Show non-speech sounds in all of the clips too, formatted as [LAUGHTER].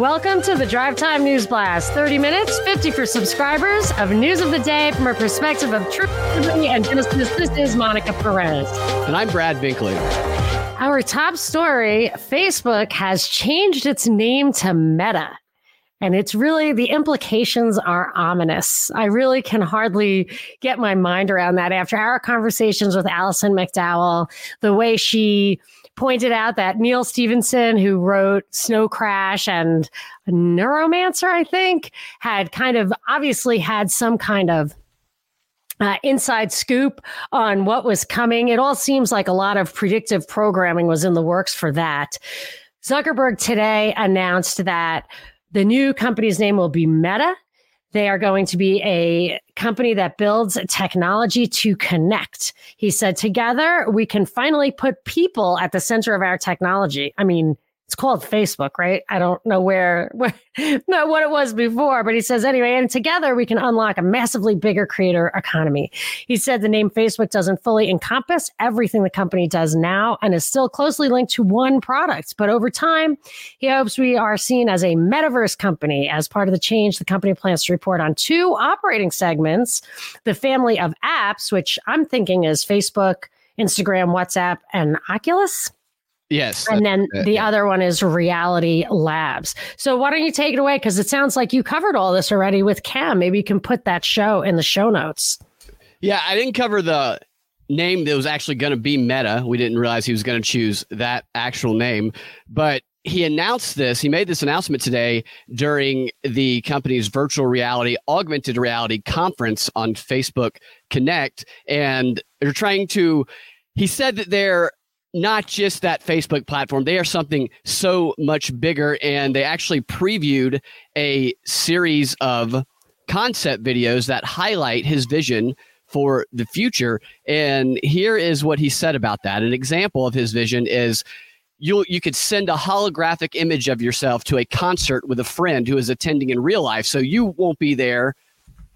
Welcome to the Drive Time News Blast. 30 minutes, 50 for subscribers of news of the day from a perspective of truth and justice. This is Monica Perez. And I'm Brad Binkley. Our top story Facebook has changed its name to Meta. And it's really, the implications are ominous. I really can hardly get my mind around that after our conversations with Alison McDowell, the way she pointed out that Neal Stephenson, who wrote Snow Crash and Neuromancer, I think, had kind of obviously had some kind of uh, inside scoop on what was coming. It all seems like a lot of predictive programming was in the works for that. Zuckerberg today announced that the new company's name will be Meta. They are going to be a company that builds technology to connect. He said, together we can finally put people at the center of our technology. I mean, it's called Facebook, right? I don't know where, [LAUGHS] where not what it was before, but he says anyway, and together we can unlock a massively bigger creator economy. He said the name Facebook doesn't fully encompass everything the company does now and is still closely linked to one product. But over time, he hopes we are seen as a metaverse company. As part of the change, the company plans to report on two operating segments, the family of apps, which I'm thinking is Facebook, Instagram, WhatsApp, and Oculus. Yes. And then the yeah. other one is Reality Labs. So why don't you take it away? Because it sounds like you covered all this already with Cam. Maybe you can put that show in the show notes. Yeah, I didn't cover the name that was actually going to be Meta. We didn't realize he was going to choose that actual name. But he announced this, he made this announcement today during the company's virtual reality, augmented reality conference on Facebook Connect. And they're trying to, he said that they're not just that Facebook platform. They are something so much bigger. And they actually previewed a series of concept videos that highlight his vision for the future. And here is what he said about that. An example of his vision is you you could send a holographic image of yourself to a concert with a friend who is attending in real life. So you won't be there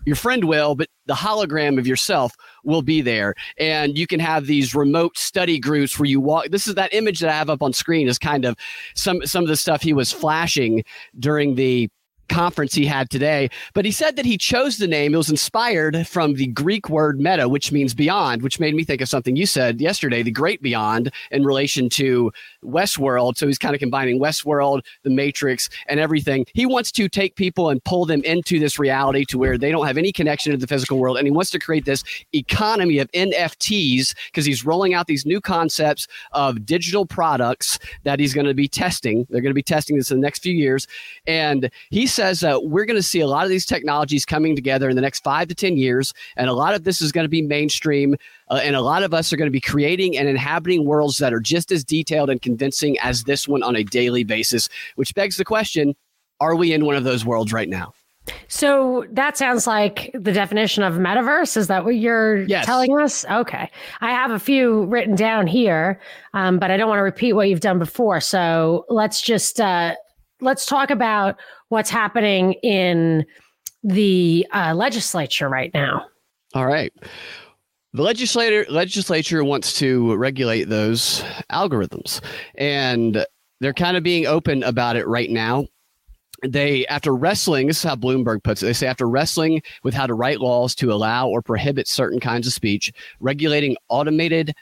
your friend will, but the hologram of yourself will be there. And you can have these remote study groups where you walk. This is that image that I have up on screen is kind of some some of the stuff he was flashing during the conference he had today. But he said that he chose the name. It was inspired from the Greek word meta, which means beyond, which made me think of something you said yesterday, the great beyond in relation to Westworld. So he's kind of combining Westworld, the Matrix, and everything. He wants to take people and pull them into this reality to where they don't have any connection to the physical world. And he wants to create this economy of NFTs because he's rolling out these new concepts of digital products that he's going to be testing. They're going to be testing this in the next few years. And he's says that we're going to see a lot of these technologies coming together in the next five to 10 years. And a lot of this is going to be mainstream. Uh, and a lot of us are going to be creating and inhabiting worlds that are just as detailed and convincing as this one on a daily basis, which begs the question are we in one of those worlds right now? So that sounds like the definition of metaverse. Is that what you're yes. telling us? Okay. I have a few written down here, um, but I don't want to repeat what you've done before. So let's just uh, let's talk about what's happening in the uh, legislature right now. All right. The legislator legislature wants to regulate those algorithms, and they're kind of being open about it right now. They, after wrestling, this is how Bloomberg puts it. They say after wrestling with how to write laws to allow or prohibit certain kinds of speech, regulating automated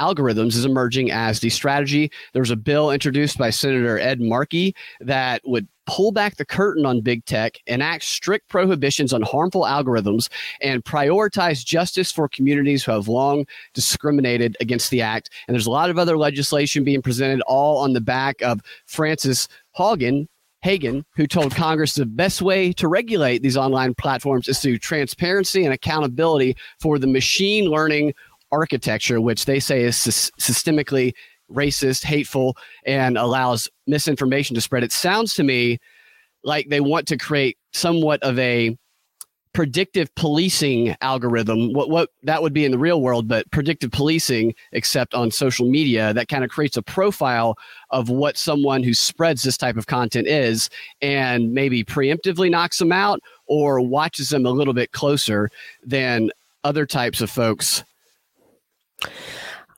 algorithms is emerging as the strategy. There was a bill introduced by Senator Ed Markey that would pull back the curtain on big tech, enact strict prohibitions on harmful algorithms, and prioritize justice for communities who have long discriminated against the act. And there's a lot of other legislation being presented, all on the back of Frances Haugen, Haugen, who told Congress the best way to regulate these online platforms is through transparency and accountability for the machine learning architecture, which they say is sy- systemically racist, hateful, and allows misinformation to spread. It sounds to me like they want to create somewhat of a predictive policing algorithm what what that would be in the real world but predictive policing except on social media that kind of creates a profile of what someone who spreads this type of content is and maybe preemptively knocks them out or watches them a little bit closer than other types of folks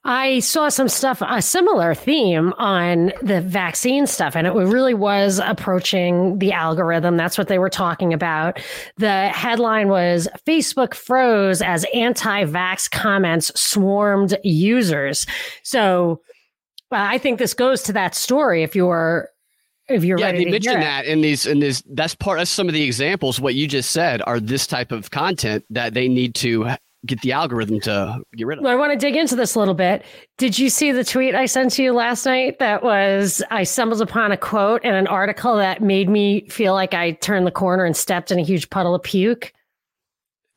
I saw some stuff, a similar theme on the vaccine stuff, and it really was approaching the algorithm. That's what they were talking about. The headline was Facebook froze as anti vax comments swarmed users. So uh, I think this goes to that story if you're if you're yeah, they mentioned that in these in this that's part of some of the examples. What you just said are this type of content that they need to get the algorithm to get rid of. Well, I want to dig into this a little bit. Did you see the tweet I sent to you last night? That was I stumbled upon a quote and an article that made me feel like I turned the corner and stepped in a huge puddle of puke.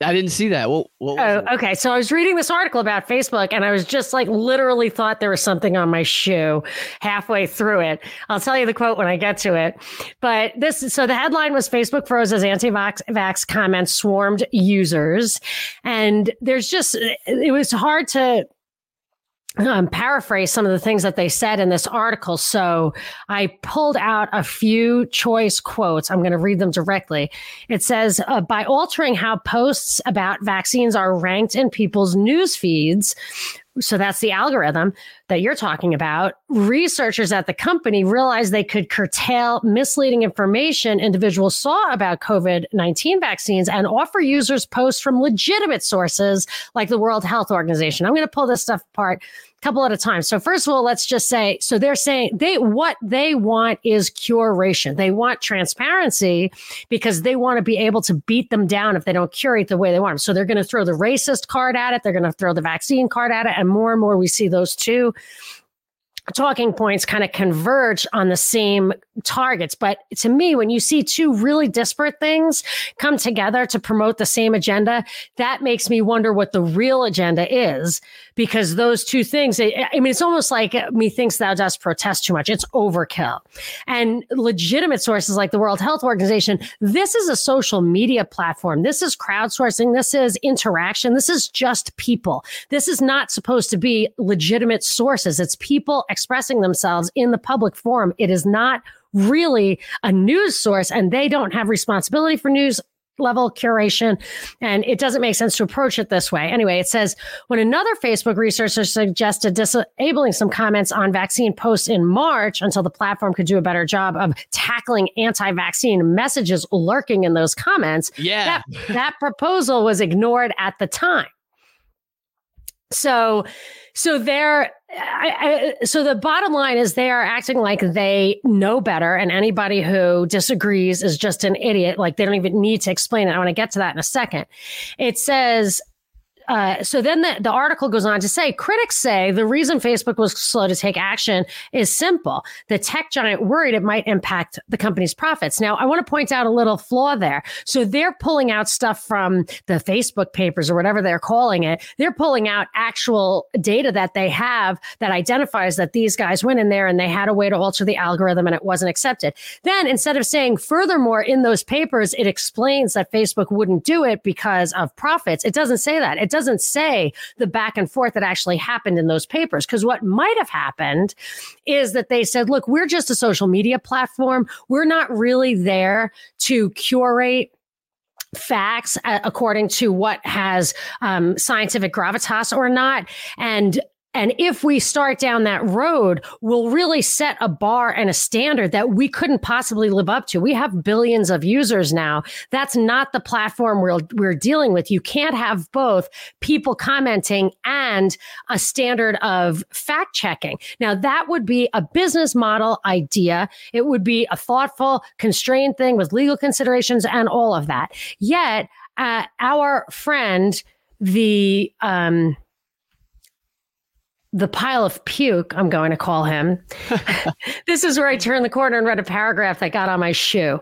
I didn't see that. Well, oh, okay. So I was reading this article about Facebook and I was just like literally thought there was something on my shoe halfway through it. I'll tell you the quote when I get to it. But this, so the headline was Facebook froze as anti-vax comments swarmed users. And there's just, it was hard to um, paraphrase some of the things that they said in this article. So I pulled out a few choice quotes. I'm going to read them directly. It says, uh, by altering how posts about vaccines are ranked in people's news feeds, so that's the algorithm that you're talking about. Researchers at the company realized they could curtail misleading information individuals saw about COVID 19 vaccines and offer users posts from legitimate sources like the World Health Organization. I'm going to pull this stuff apart couple at a time. So first of all, let's just say, so they're saying they, what they want is curation. They want transparency because they want to be able to beat them down if they don't curate the way they want them. So they're going to throw the racist card at it. They're going to throw the vaccine card at it. And more and more we see those two talking points kind of converge on the same targets. But to me, when you see two really disparate things come together to promote the same agenda, that makes me wonder what the real agenda is. Because those two things, I mean, it's almost like methinks thou dost protest too much. It's overkill. And legitimate sources like the World Health Organization, this is a social media platform. This is crowdsourcing. This is interaction. This is just people. This is not supposed to be legitimate sources. It's people expressing themselves in the public forum. It is not really a news source and they don't have responsibility for news level curation. And it doesn't make sense to approach it this way. Anyway, it says when another Facebook researcher suggested disabling some comments on vaccine posts in March until the platform could do a better job of tackling anti vaccine messages lurking in those comments. Yeah. That, that proposal was ignored at the time. So, so they're, I, I, so the bottom line is they are acting like they know better, and anybody who disagrees is just an idiot. Like they don't even need to explain it. I want to get to that in a second. It says uh, so then the, the article goes on to say critics say the reason Facebook was slow to take action is simple. The tech giant worried it might impact the company's profits. Now, I want to point out a little flaw there. So they're pulling out stuff from the Facebook papers or whatever they're calling it. They're pulling out actual data that they have that identifies that these guys went in there and they had a way to alter the algorithm and it wasn't accepted. Then instead of saying, furthermore, in those papers, it explains that Facebook wouldn't do it because of profits. It doesn't say that. It doesn't say the back and forth that actually happened in those papers. Because what might have happened is that they said, look, we're just a social media platform. We're not really there to curate facts uh, according to what has um, scientific gravitas or not. And and if we start down that road, we'll really set a bar and a standard that we couldn't possibly live up to. We have billions of users now. That's not the platform we're, we're dealing with. You can't have both people commenting and a standard of fact checking. Now, that would be a business model idea. It would be a thoughtful, constrained thing with legal considerations and all of that. Yet, uh, our friend, the, um, the pile of puke, I'm going to call him. [LAUGHS] this is where I turned the corner and read a paragraph that got on my shoe.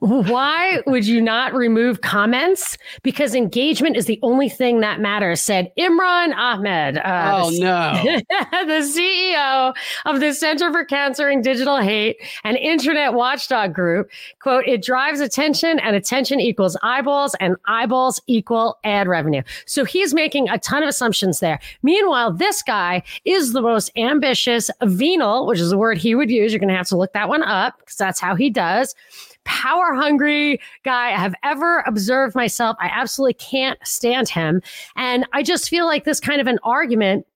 Why would you not remove comments? Because engagement is the only thing that matters, said Imran Ahmed. Uh, oh, [LAUGHS] the, no. the CEO of the Center for Countering Digital Hate and Internet Watchdog Group. Quote, it drives attention and attention equals eyeballs and eyeballs equal ad revenue. So he's making a ton of assumptions there. Meanwhile, this guy is the most ambitious, venal, which is the word he would use. You're going to have to look that one up because that's how he does. Power hungry guy I have ever observed myself. I absolutely can't stand him. And I just feel like this kind of an argument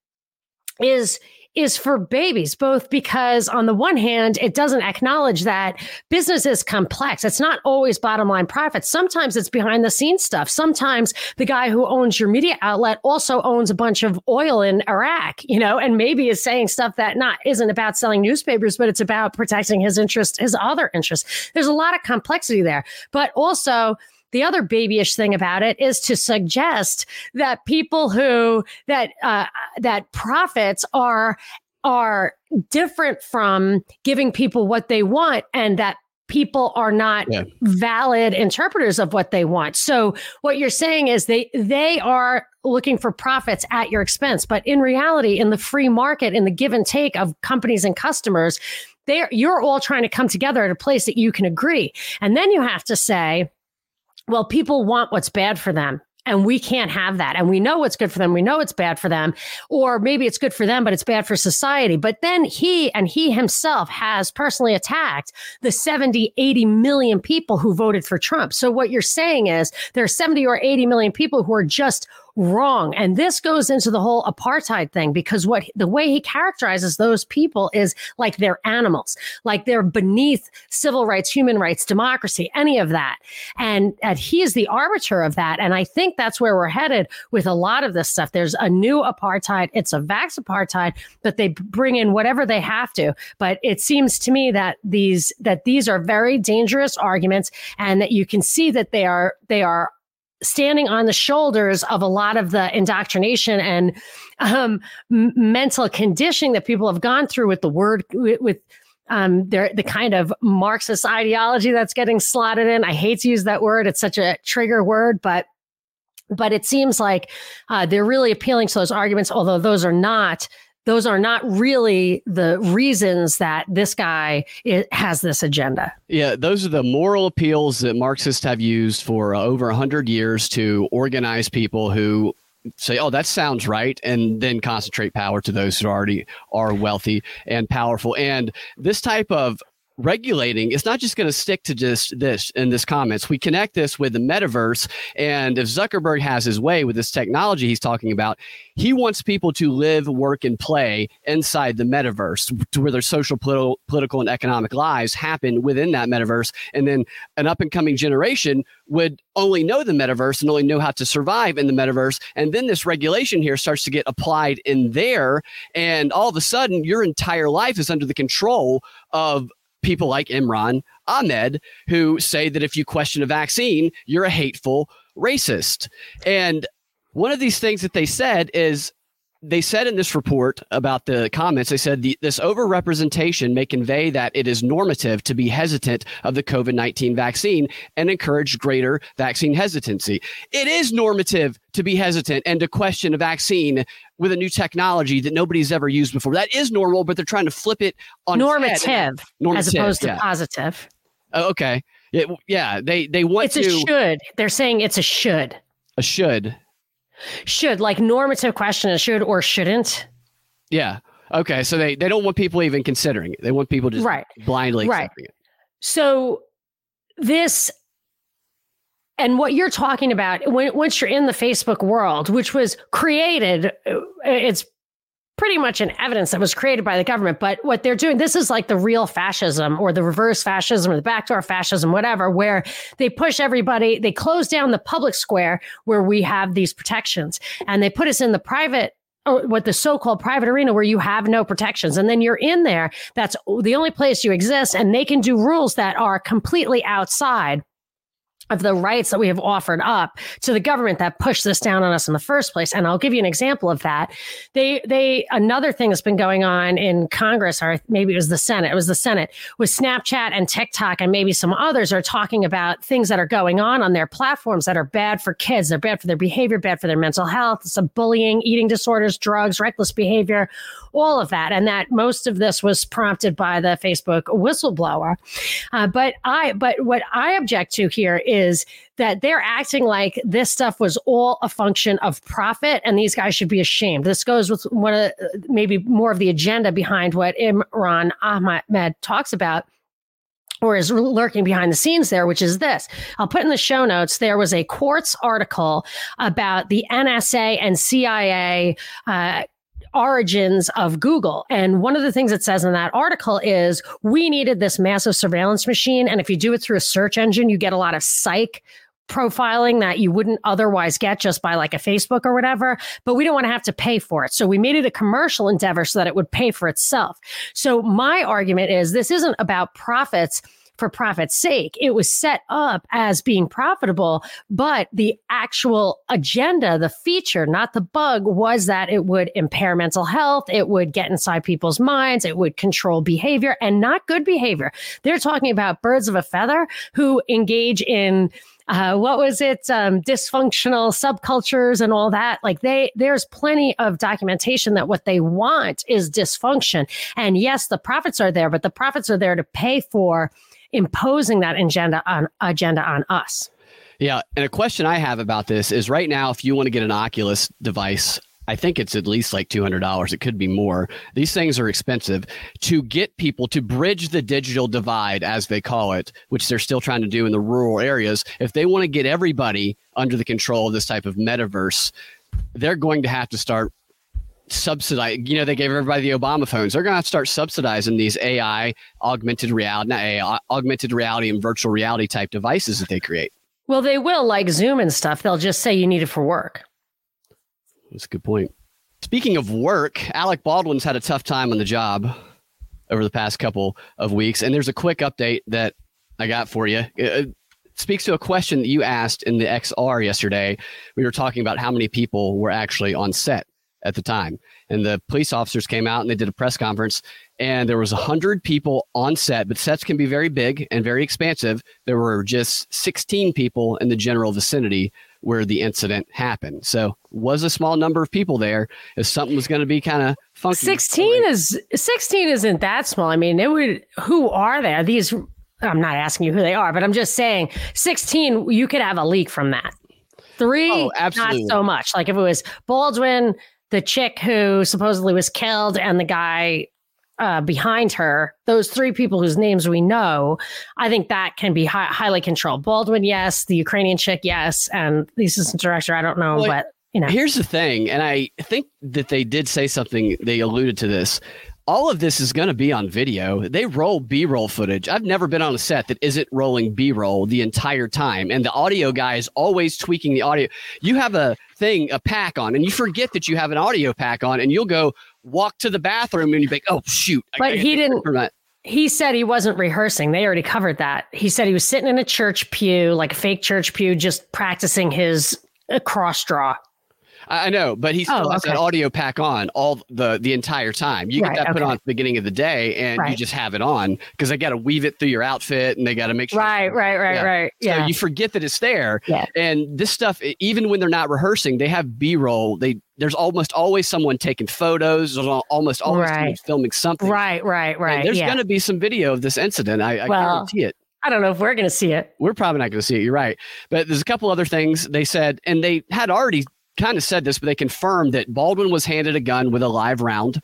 is is for babies, both because on the one hand, it doesn't acknowledge that business is complex. It's not always bottom line profit. Sometimes it's behind the scenes stuff. Sometimes the guy who owns your media outlet also owns a bunch of oil in Iraq, you know, and maybe is saying stuff that not isn't about selling newspapers, but it's about protecting his interest, his other interests. There's a lot of complexity there, but also the other babyish thing about it is to suggest that people who that uh, that profits are are different from giving people what they want and that people are not yeah. valid interpreters of what they want. So what you're saying is they they are looking for profits at your expense, but in reality in the free market in the give and take of companies and customers, they you're all trying to come together at a place that you can agree. And then you have to say well, people want what's bad for them. And we can't have that. And we know what's good for them. We know it's bad for them. Or maybe it's good for them, but it's bad for society. But then he and he himself has personally attacked the 70, 80 million people who voted for Trump. So what you're saying is there are 70 or 80 million people who are just wrong. And this goes into the whole apartheid thing because what the way he characterizes those people is like they're animals, like they're beneath civil rights, human rights, democracy, any of that. And, and he is the arbiter of that. And I think that's where we're headed with a lot of this stuff. There's a new apartheid. It's a vax apartheid, but they bring in whatever they have to. But it seems to me that these that these are very dangerous arguments and that you can see that they are they are standing on the shoulders of a lot of the indoctrination and um, m- mental conditioning that people have gone through with the word with, with um, the kind of Marxist ideology that's getting slotted in. I hate to use that word; it's such a trigger word, but but it seems like uh, they're really appealing to those arguments, although those are not those are not really the reasons that this guy has this agenda. Yeah, those are the moral appeals that Marxists have used for uh, over 100 years to organize people who say, oh, that sounds right, and then concentrate power to those who already are wealthy and powerful. And this type of regulating it's not just going to stick to just this in this comments. We connect this with the metaverse and if zuckerberg has his way with this technology he's talking about he wants people to live work and play inside the metaverse to where their social political, political and economic lives happen within that metaverse and then an up and coming generation would only know the metaverse and only know how to survive in the metaverse and then this regulation here starts to get applied in there and all of a sudden your entire life is under the control of people like Imran Ahmed who say that if you question a vaccine, you're a hateful racist. And one of these things that they said is they said in this report about the comments, they said the, this overrepresentation may convey that it is normative to be hesitant of the COVID 19 vaccine and encourage greater vaccine hesitancy. It is normative to be hesitant and to question a vaccine with a new technology that nobody's ever used before. That is normal, but they're trying to flip it on normative, normative as opposed to positive. Oh, okay. Yeah, yeah, they they want it's to. It's a should. They're saying it's a should. A should. Should like normative question is should or shouldn't. Yeah. Okay. So they they don't want people even considering it. They want people just right. blindly right. it. So this and what you're talking about when, once you're in the Facebook world, which was created, uh, it's pretty much an evidence that was created by the government. But what they're doing, this is like the real fascism or the reverse fascism or the backdoor fascism, whatever, where they push everybody, they close down the public square where we have these protections and they put us in the private or what the so-called private arena where you have no protections and then you're in there that's the only place you exist and they can do rules that are completely outside of the rights that we have offered up to the government that pushed this down on us in the first place. And I'll give you an example of that. They, they, another thing that's been going on in Congress, or maybe it was the Senate, it was the Senate, with Snapchat and TikTok and maybe some others are talking about things that are going on on their platforms that are bad for kids. They're bad for their behavior, bad for their mental health, some bullying, eating disorders, drugs, reckless behavior, all of that. And that most of this was prompted by the Facebook whistleblower. Uh, but I, but what I object to here is that they're acting like this stuff was all a function of profit and these guys should be ashamed. This goes with one of maybe more of the agenda behind what Imran Ahmed talks about or is lurking behind the scenes there, which is this. I'll put in the show notes. There was a Quartz article about the NSA and CIA uh, origins of Google. And one of the things it says in that article is we needed this massive surveillance machine. And if you do it through a search engine, you get a lot of psych profiling that you wouldn't otherwise get just by like a Facebook or whatever, but we don't want to have to pay for it. So we made it a commercial endeavor so that it would pay for itself. So my argument is this isn't about profits for profit's sake. It was set up as being profitable, but the actual agenda, the feature, not the bug, was that it would impair mental health. It would get inside people's minds. It would control behavior and not good behavior. They're talking about birds of a feather who engage in uh, what was it um, dysfunctional subcultures and all that like they there's plenty of documentation that what they want is dysfunction and yes the profits are there but the profits are there to pay for imposing that agenda on agenda on us. Yeah, and a question I have about this is right now, if you want to get an Oculus device, I think it's at least like $200. It could be more. These things are expensive. To get people to bridge the digital divide, as they call it, which they're still trying to do in the rural areas, if they want to get everybody under the control of this type of metaverse, they're going to have to start subsidize. You know, they gave everybody the Obama phones. They're going to have to start subsidizing these AI, augmented reality, not AI, augmented reality and virtual reality type devices that they create. Well, they will, like Zoom and stuff. They'll just say you need it for work. That's a good point. Speaking of work, Alec Baldwin's had a tough time on the job over the past couple of weeks, and there's a quick update that I got for you. It speaks to a question that you asked in the XR yesterday. We were talking about how many people were actually on set at the time. And the police officers came out and they did a press conference and there was 100 people on set, but sets can be very big and very expansive. There were just 16 people in the general vicinity where the incident happened. So was a small number of people there if something was going to be kind of funky. 16 is 16 isn't that small. I mean, it would who are there? These I'm not asking you who they are, but I'm just saying 16 you could have a leak from that. Three, oh, absolutely. not so much. Like if it was Baldwin, the chick who supposedly was killed and the guy uh, behind her, those three people whose names we know, I think that can be hi- highly controlled. Baldwin, yes. The Ukrainian chick, yes. And the assistant director, I don't know, well, but you know. Here's the thing, and I think that they did say something. They alluded to this. All of this is going to be on video. They roll B roll footage. I've never been on a set that isn't rolling B roll the entire time. And the audio guy is always tweaking the audio. You have a thing, a pack on, and you forget that you have an audio pack on, and you'll go walk to the bathroom and you're like, oh, shoot. But he didn't. He said he wasn't rehearsing. They already covered that. He said he was sitting in a church pew, like a fake church pew, just practicing his uh, cross draw. I know, but he still oh, has okay. that audio pack on all the the entire time. You right, get that okay. put on at the beginning of the day, and right. you just have it on because they got to weave it through your outfit, and they got to make sure. Right, right, right, yeah. right. Yeah. So you forget that it's there. Yeah. And this stuff, even when they're not rehearsing, they have B roll. They there's almost always someone taking photos. There's almost always right. filming something. Right, right, right. And there's yeah. going to be some video of this incident. I, I well, guarantee it. I don't know if we're going to see it. We're probably not going to see it. You're right. But there's a couple other things they said, and they had already kind of said this, but they confirmed that Baldwin was handed a gun with a live round.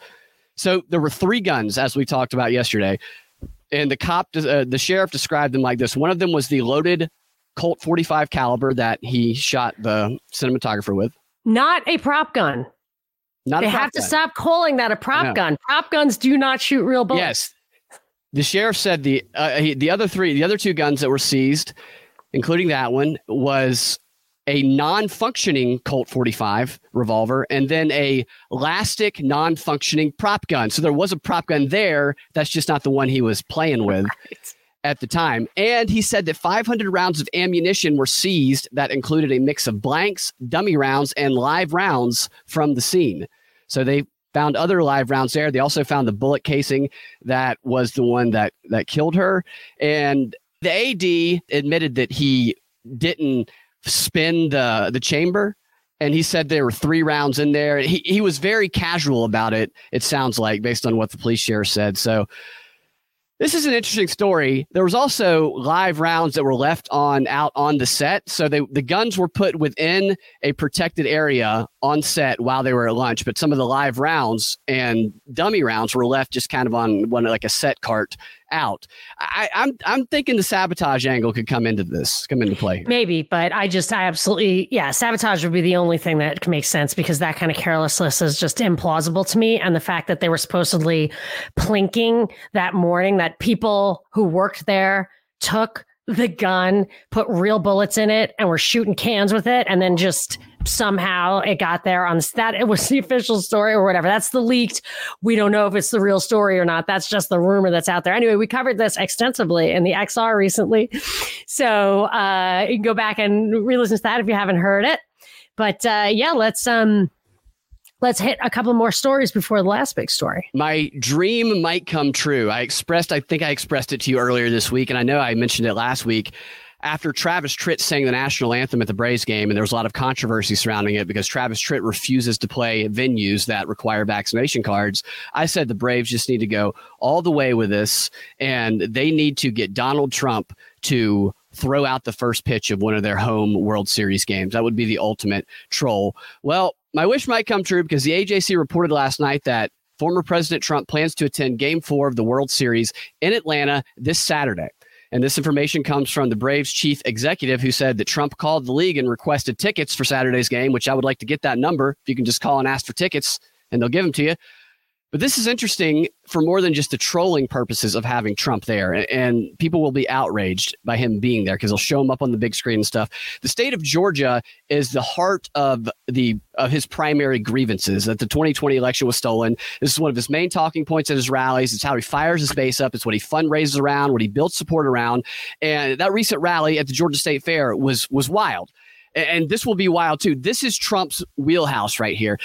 So there were three guns, as we talked about yesterday. And the cop, uh, the sheriff described them like this. One of them was the loaded Colt 45 caliber that he shot the cinematographer with. Not a prop gun. Not they have gun. to stop calling that a prop gun. Prop guns do not shoot real bullets. Yes. The sheriff said the uh, he, the other three, the other two guns that were seized, including that one, was a non-functioning Colt 45 revolver and then a lastic non-functioning prop gun. So there was a prop gun there. That's just not the one he was playing [LAUGHS] with right. at the time. And he said that 500 rounds of ammunition were seized that included a mix of blanks, dummy rounds, and live rounds from the scene. So they found other live rounds there. They also found the bullet casing that was the one that that killed her. And the AD admitted that he didn't spin the the chamber and he said there were three rounds in there. He he was very casual about it. It sounds like based on what the police sheriff said. So this is an interesting story. There was also live rounds that were left on out on the set. So they, the guns were put within a protected area on set while they were at lunch. But some of the live rounds and dummy rounds were left just kind of on one like a set cart out. I, I'm I'm thinking the sabotage angle could come into this, come into play. Maybe, but I just I absolutely yeah, sabotage would be the only thing that can make sense because that kind of carelessness is just implausible to me. And the fact that they were supposedly plinking that morning, that people who worked there took the gun, put real bullets in it, and were shooting cans with it, and then just somehow it got there on that it was the official story or whatever. That's the leaked. We don't know if it's the real story or not. That's just the rumor that's out there. Anyway, we covered this extensively in the XR recently. So uh you can go back and re-listen to that if you haven't heard it. But uh yeah, let's um let's hit a couple more stories before the last big story. My dream might come true. I expressed, I think I expressed it to you earlier this week, and I know I mentioned it last week. After Travis Tritt sang the national anthem at the Braves game, and there was a lot of controversy surrounding it because Travis Tritt refuses to play venues that require vaccination cards. I said the Braves just need to go all the way with this, and they need to get Donald Trump to throw out the first pitch of one of their home World Series games. That would be the ultimate troll. Well, my wish might come true because the AJC reported last night that former President Trump plans to attend game four of the World Series in Atlanta this Saturday. And this information comes from the Braves chief executive who said that Trump called the league and requested tickets for Saturday's game, which I would like to get that number. If you can just call and ask for tickets and they'll give them to you. But this is interesting for more than just the trolling purposes of having Trump there. And people will be outraged by him being there because they'll show him up on the big screen and stuff. The state of Georgia is the heart of the of his primary grievances that the 2020 election was stolen. This is one of his main talking points at his rallies. It's how he fires his base up. It's what he fundraises around, what he builds support around. And that recent rally at the Georgia State Fair was was wild. And this will be wild too. This is Trump's wheelhouse right here.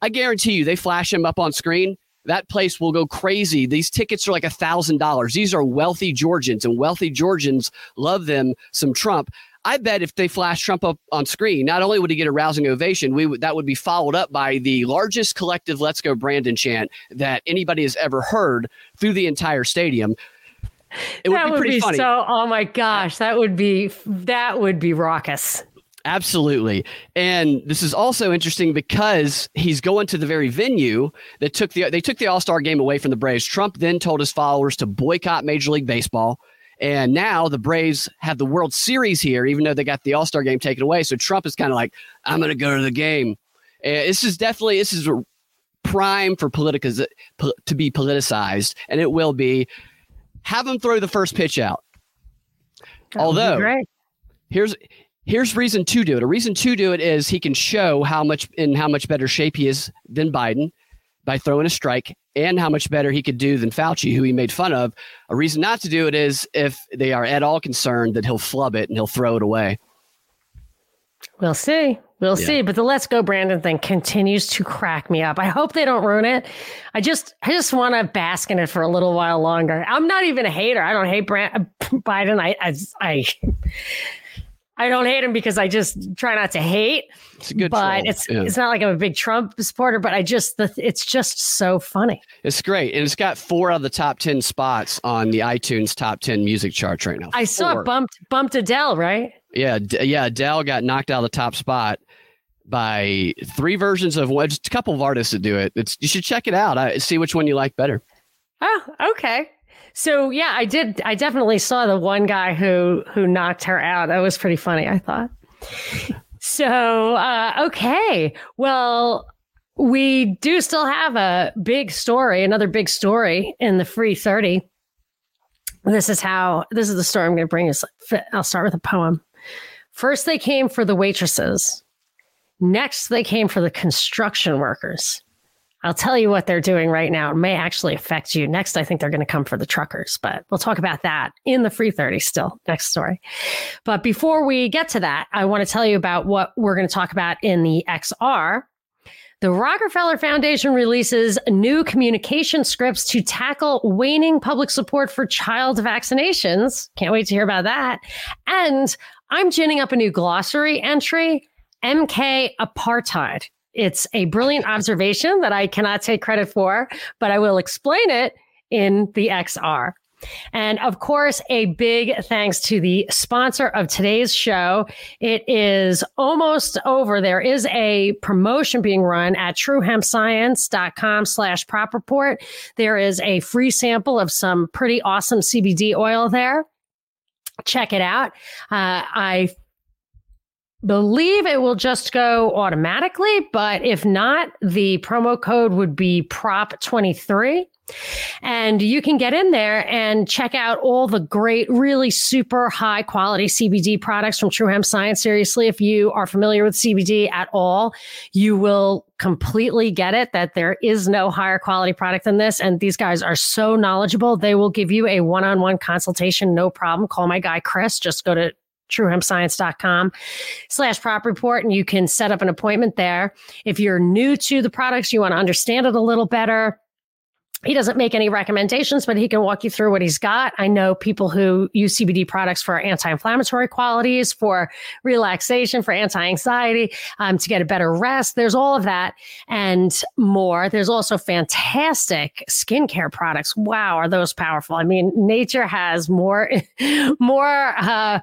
I guarantee you, they flash him up on screen that place will go crazy. These tickets are like a thousand dollars. These are wealthy Georgians, and wealthy Georgians love them some Trump. I bet if they flash Trump up on screen, not only would he get a rousing ovation, we would, that would be followed up by the largest collective "Let's Go Brandon" chant that anybody has ever heard through the entire stadium. It would that be would be funny. so. Oh my gosh, that would be that would be raucous. Absolutely. And this is also interesting because he's going to the very venue that took the they took the All-Star game away from the Braves. Trump then told his followers to boycott Major League Baseball. And now the Braves have the World Series here, even though they got the All Star game taken away. So Trump is kind of like, I'm going to go to the game. And this is definitely this is prime for politica to be politicized, and it will be. Have him throw the first pitch out. That Although, here's Here's reason to do it. A reason to do it is he can show how much in how much better shape he is than Biden by throwing a strike and how much better he could do than Fauci, who he made fun of. A reason not to do it is if they are at all concerned that he'll flub it and he'll throw it away. We'll see. We'll yeah. see. But the let's go Brandon thing continues to crack me up. I hope they don't ruin it. I just I just want to bask in it for a little while longer. I'm not even a hater. I don't hate Brand- [LAUGHS] Biden. I I, I I don't hate him because I just try not to hate. It's a good, but troll. it's yeah. it's not like I'm a big Trump supporter. But I just the, it's just so funny. It's great, and it's got four out of the top ten spots on the iTunes top ten music charts right now. I saw it bumped bumped Adele, right? Yeah, yeah. Adele got knocked out of the top spot by three versions of. Just a couple of artists that do it. It's you should check it out. I see which one you like better. Oh, okay. So yeah, I did. I definitely saw the one guy who who knocked her out. That was pretty funny. I thought. so uh, okay, well, we do still have a big story, another big story in the free thirty. This is how. This is the story I'm going to bring. Is I'll start with a poem. First, they came for the waitresses. Next, they came for the construction workers. I'll tell you what they're doing right now. It may actually affect you. Next, I think they're going to come for the truckers, but we'll talk about that in the free 30 still. Next story. But before we get to that, I want to tell you about what we're going to talk about in the XR. The Rockefeller Foundation releases new communication scripts to tackle waning public support for child vaccinations. Can't wait to hear about that. And I'm ginning up a new glossary entry MK apartheid. It's a brilliant observation that I cannot take credit for, but I will explain it in the XR. And of course, a big thanks to the sponsor of today's show. It is almost over. There is a promotion being run at truehempscience.com slash prop report. There is a free sample of some pretty awesome CBD oil there. Check it out. Uh, I believe it will just go automatically, but if not, the promo code would be prop23. And you can get in there and check out all the great, really super high quality CBD products from True Hemp Science. Seriously, if you are familiar with CBD at all, you will completely get it that there is no higher quality product than this. And these guys are so knowledgeable. They will give you a one on one consultation, no problem. Call my guy, Chris. Just go to truehempscience.com slash prop report and you can set up an appointment there. If you're new to the products, you want to understand it a little better he doesn't make any recommendations, but he can walk you through what he's got. I know people who use CBD products for anti-inflammatory qualities, for relaxation, for anti-anxiety, um, to get a better rest. There's all of that and more. There's also fantastic skincare products. Wow, are those powerful? I mean, nature has more, [LAUGHS] more uh,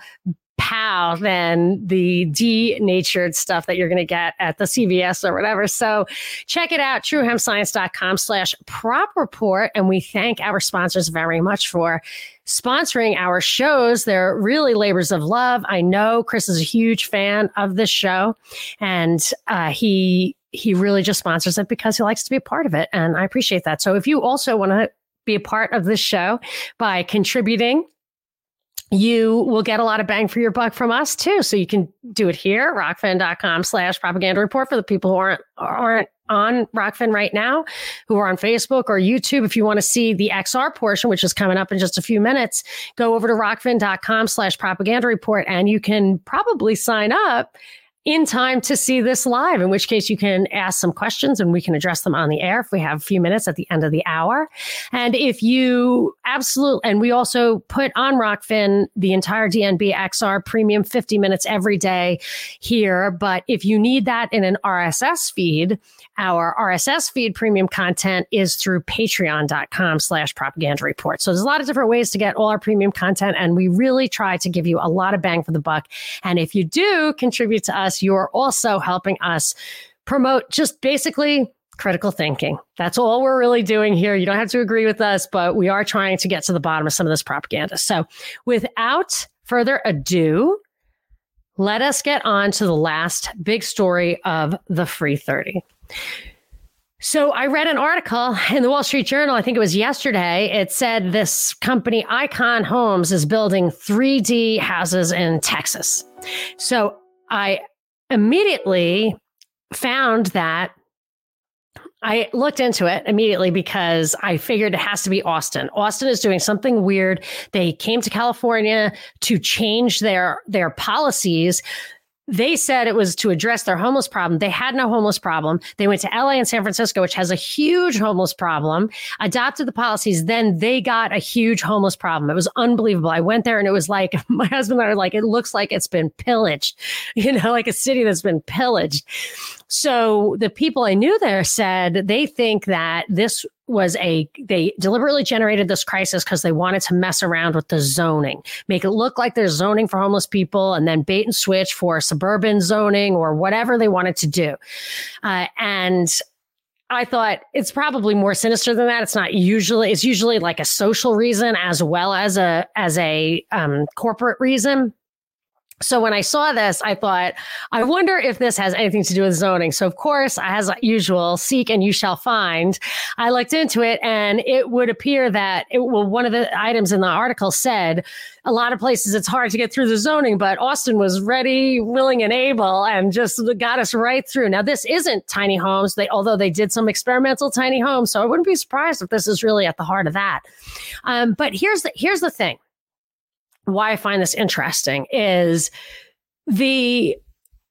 pow than the denatured stuff that you're going to get at the CVS or whatever. So check it out, truehempscience.com slash prop report. And we thank our sponsors very much for sponsoring our shows. They're really labors of love. I know Chris is a huge fan of this show and uh, he he really just sponsors it because he likes to be a part of it. And I appreciate that. So if you also want to be a part of this show by contributing you will get a lot of bang for your buck from us too. So you can do it here, rokfin.com slash propaganda report for the people who aren't, aren't on Rokfin right now, who are on Facebook or YouTube. If you want to see the XR portion, which is coming up in just a few minutes, go over to rokfin.com slash propaganda report and you can probably sign up in time to see this live, in which case you can ask some questions and we can address them on the air if we have a few minutes at the end of the hour. And if you absolutely, and we also put on Rokfin the entire DNB XR premium 50 minutes every day here. But if you need that in an RSS feed, our RSS feed premium content is through patreon.com slash propaganda report. So there's a lot of different ways to get all our premium content. And we really try to give you a lot of bang for the buck. And if you do contribute to us, you're also helping us promote just basically critical thinking. That's all we're really doing here. You don't have to agree with us, but we are trying to get to the bottom of some of this propaganda. So without further ado, let us get on to the last big story of the free 30. So I read an article in the Wall Street Journal, I think it was yesterday. It said this company, Icon Homes, is building 3D houses in Texas. So I immediately found that I looked into it immediately because I figured it has to be Austin. Austin is doing something weird. They came to California to change their their policies they said it was to address their homeless problem. They had no homeless problem. They went to LA and San Francisco, which has a huge homeless problem, adopted the policies. Then they got a huge homeless problem. It was unbelievable. I went there and it was like, [LAUGHS] my husband and I were like, it looks like it's been pillaged, [LAUGHS] you know, like a city that's been pillaged. So the people I knew there said they think that this was a they deliberately generated this crisis because they wanted to mess around with the zoning, make it look like there's zoning for homeless people, and then bait and switch for suburban zoning or whatever they wanted to do. Uh, and I thought it's probably more sinister than that. It's not usually. It's usually like a social reason as well as a as a um, corporate reason. So when I saw this, I thought, I wonder if this has anything to do with zoning. So of course, as usual, seek and you shall find. I looked into it and it would appear that it, well, one of the items in the article said a lot of places it's hard to get through the zoning, but Austin was ready, willing, and able and just got us right through. Now this isn't tiny homes. They, although they did some experimental tiny homes. So I wouldn't be surprised if this is really at the heart of that. Um, but here's the, here's the thing why I find this interesting is the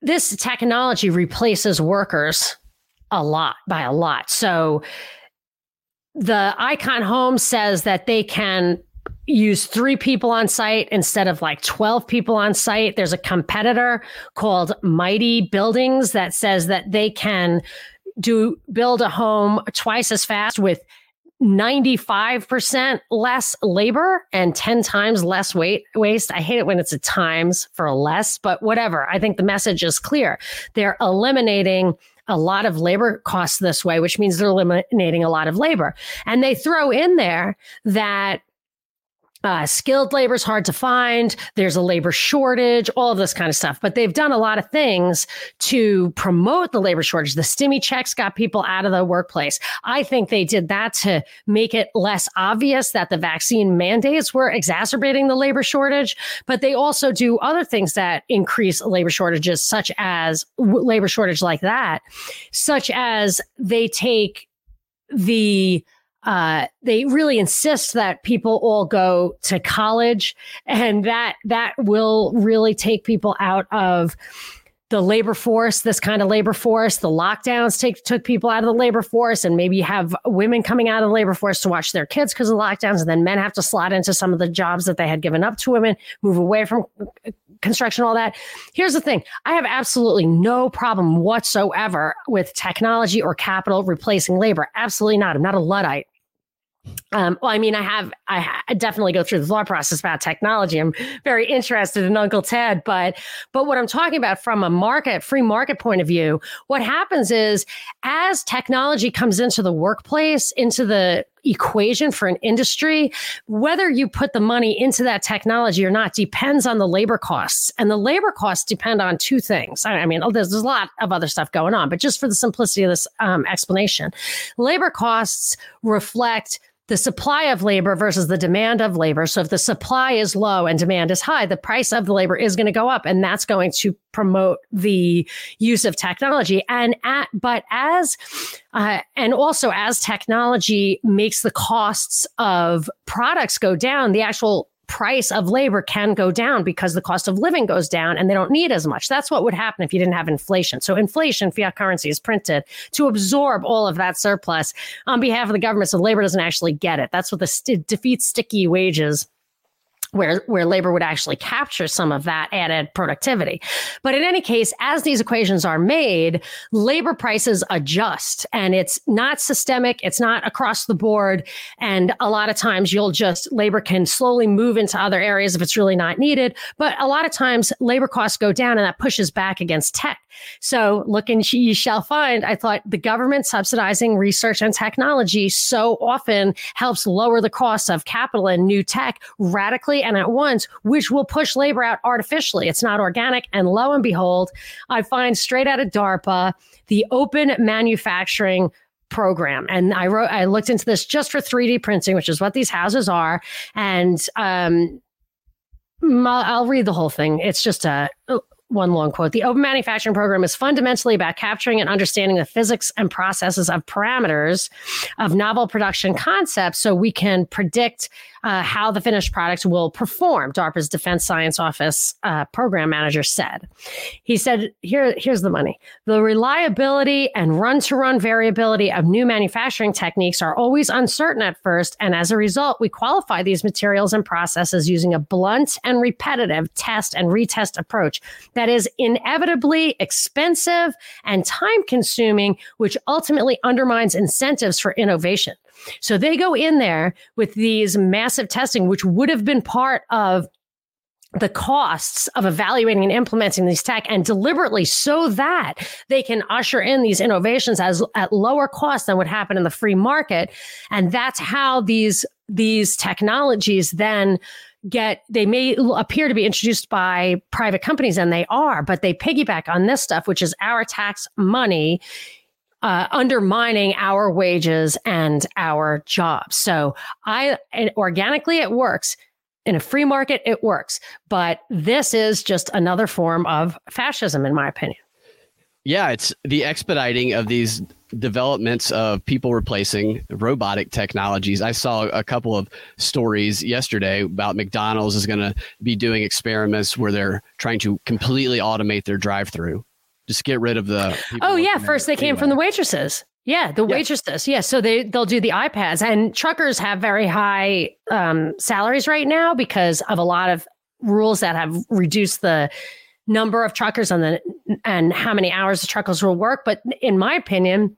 this technology replaces workers a lot by a lot. So the Icon Home says that they can use three people on site instead of like 12 people on site. There's a competitor called Mighty Buildings that says that they can do build a home twice as fast with 95% less labor and 10 times less weight waste. I hate it when it's a times for less, but whatever. I think the message is clear. They're eliminating a lot of labor costs this way, which means they're eliminating a lot of labor. And they throw in there that uh, skilled labor is hard to find. There's a labor shortage, all of this kind of stuff. But they've done a lot of things to promote the labor shortage. The stimmy checks got people out of the workplace. I think they did that to make it less obvious that the vaccine mandates were exacerbating the labor shortage. But they also do other things that increase labor shortages, such as labor shortage like that, such as they take the uh, they really insist that people all go to college, and that that will really take people out of the labor force, this kind of labor force. The lockdowns take took people out of the labor force, and maybe you have women coming out of the labor force to watch their kids because of lockdowns, and then men have to slot into some of the jobs that they had given up to women, move away from construction, all that. Here's the thing I have absolutely no problem whatsoever with technology or capital replacing labor. Absolutely not. I'm not a Luddite. Um, well, I mean, I have, I, I, definitely go through the thought process about technology. I'm very interested in Uncle Ted, but, but what I'm talking about from a market, free market point of view, what happens is as technology comes into the workplace, into the equation for an industry, whether you put the money into that technology or not depends on the labor costs. And the labor costs depend on two things. I mean, there's, there's a lot of other stuff going on, but just for the simplicity of this um, explanation, labor costs reflect the supply of labor versus the demand of labor. So if the supply is low and demand is high, the price of the labor is going to go up and that's going to promote the use of technology. And at, but as, uh, and also as technology makes the costs of products go down, the actual price of labor can go down because the cost of living goes down and they don't need as much. That's what would happen if you didn't have inflation. So inflation, fiat currency is printed to absorb all of that surplus on behalf of the government. So labor doesn't actually get it. That's what the st- defeats sticky wages where where labor would actually capture some of that added productivity. But in any case, as these equations are made, labor prices adjust and it's not systemic, it's not across the board and a lot of times you'll just labor can slowly move into other areas if it's really not needed, but a lot of times labor costs go down and that pushes back against tech. So look and you shall find I thought the government subsidizing research and technology so often helps lower the cost of capital and new tech radically and at once, which will push labor out artificially. It's not organic. And lo and behold, I find straight out of DARPA, the open manufacturing program. And I wrote, I looked into this just for 3D printing, which is what these houses are. And um, I'll read the whole thing. It's just a one long quote. The open manufacturing program is fundamentally about capturing and understanding the physics and processes of parameters of novel production concepts so we can predict uh, how the finished product will perform, DARPA's Defense Science Office uh, program manager said. He said, Here, here's the money. The reliability and run to run variability of new manufacturing techniques are always uncertain at first. And as a result, we qualify these materials and processes using a blunt and repetitive test and retest approach that is inevitably expensive and time consuming, which ultimately undermines incentives for innovation. So they go in there with these massive testing, which would have been part of the costs of evaluating and implementing these tech and deliberately so that they can usher in these innovations as at lower cost than would happen in the free market. And that's how these these technologies then get they may appear to be introduced by private companies and they are but they piggyback on this stuff which is our tax money uh, undermining our wages and our jobs. So I organically it works. In a free market, it works. But this is just another form of fascism, in my opinion. Yeah, it's the expediting of these developments of people replacing robotic technologies. I saw a couple of stories yesterday about McDonald's is going to be doing experiments where they're trying to completely automate their drive-through just get rid of the. Oh yeah, first they came from the waitresses. Yeah, the waitresses. Yeah, so they they'll do the iPads, and truckers have very high um, salaries right now because of a lot of rules that have reduced the number of truckers and the and how many hours the truckers will work. But in my opinion,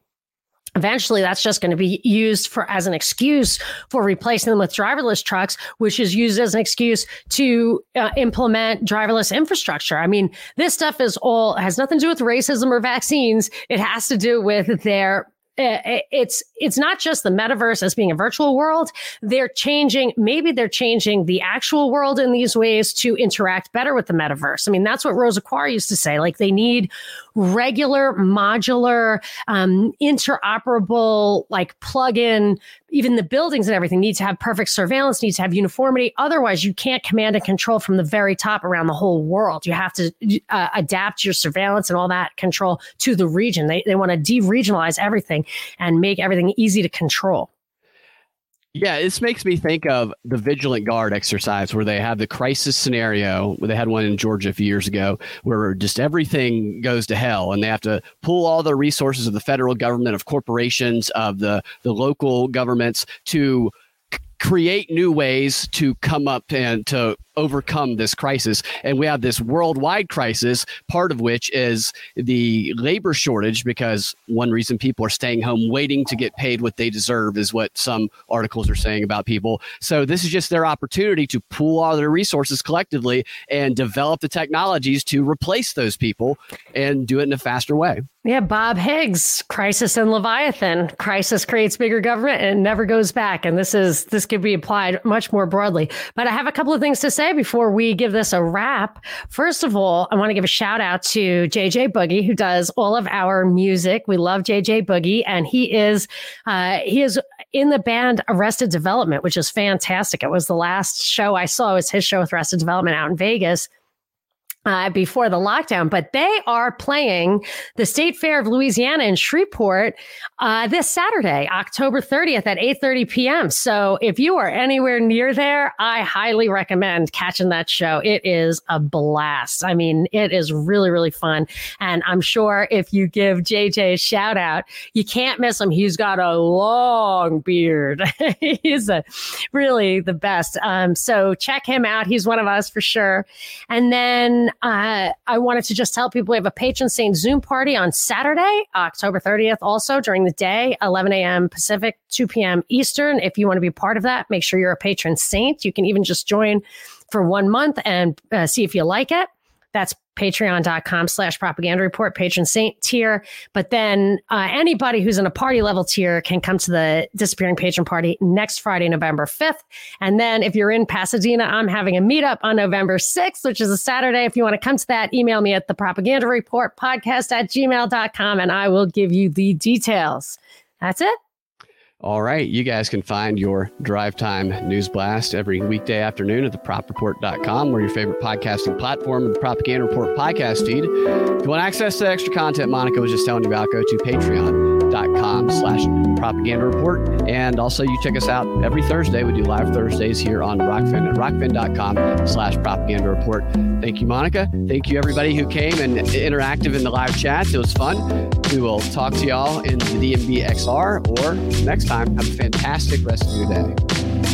Eventually, that's just going to be used for as an excuse for replacing them with driverless trucks, which is used as an excuse to uh, implement driverless infrastructure. I mean, this stuff is all has nothing to do with racism or vaccines. It has to do with their it's it's not just the metaverse as being a virtual world. They're changing maybe they're changing the actual world in these ways to interact better with the metaverse. I mean that's what Rosa Koire used to say like they need regular modular um, interoperable like plug in even the buildings and everything need to have perfect surveillance, need to have uniformity. Otherwise, you can't command and control from the very top around the whole world. You have to uh, adapt your surveillance and all that control to the region. They, they want to de regionalize everything and make everything easy to control. Yeah, this makes me think of the Vigilant Guard exercise where they have the crisis scenario. They had one in Georgia a few years ago where just everything goes to hell and they have to pull all the resources of the federal government, of corporations, of the, the local governments to create new ways to come up and to overcome this crisis. And we have this worldwide crisis, part of which is the labor shortage, because one reason people are staying home waiting to get paid what they deserve is what some articles are saying about people. So this is just their opportunity to pool all their resources collectively and develop the technologies to replace those people and do it in a faster way. Yeah, Bob Higgs, Crisis and Leviathan. Crisis creates bigger government and never goes back. And this is this could be applied much more broadly. But I have a couple of things to say say before we give this a wrap, first of all, I want to give a shout out to JJ Boogie, who does all of our music. We love JJ Boogie, and he is uh, he is in the band Arrested Development, which is fantastic. It was the last show I saw. It was his show with Arrested Development out in Vegas uh, before the lockdown, but they are playing the State Fair of Louisiana in Shreveport uh, this Saturday, October 30th at 8:30 p.m. So if you are anywhere near there, I highly recommend catching that show. It is a blast. I mean, it is really really fun, and I'm sure if you give JJ a shout out, you can't miss him. He's got a long beard. [LAUGHS] He's a really the best. Um, so check him out. He's one of us for sure. And then uh, I wanted to just tell people we have a patron saint Zoom party on Saturday, October 30th, also during the day, 11 a.m. Pacific, 2 p.m. Eastern. If you want to be part of that, make sure you're a patron saint. You can even just join for one month and uh, see if you like it. That's patreon.com slash propaganda report, patron saint tier. But then uh, anybody who's in a party level tier can come to the disappearing patron party next Friday, November 5th. And then if you're in Pasadena, I'm having a meetup on November 6th, which is a Saturday. If you want to come to that, email me at the propaganda report podcast at gmail.com and I will give you the details. That's it. All right. You guys can find your drive time news blast every weekday afternoon at thepropreport.com or your favorite podcasting platform, the Propaganda Report podcast feed. If you want access to extra content Monica was just telling you about, go to patreon.com slash propaganda report. And also you check us out every Thursday. We do live Thursdays here on Rokfin at rokfin.com slash propaganda report. Thank you, Monica. Thank you, everybody who came and interactive in the live chat. It was fun. We will talk to y'all in the DMV XR or next time. Have a fantastic rest of your day.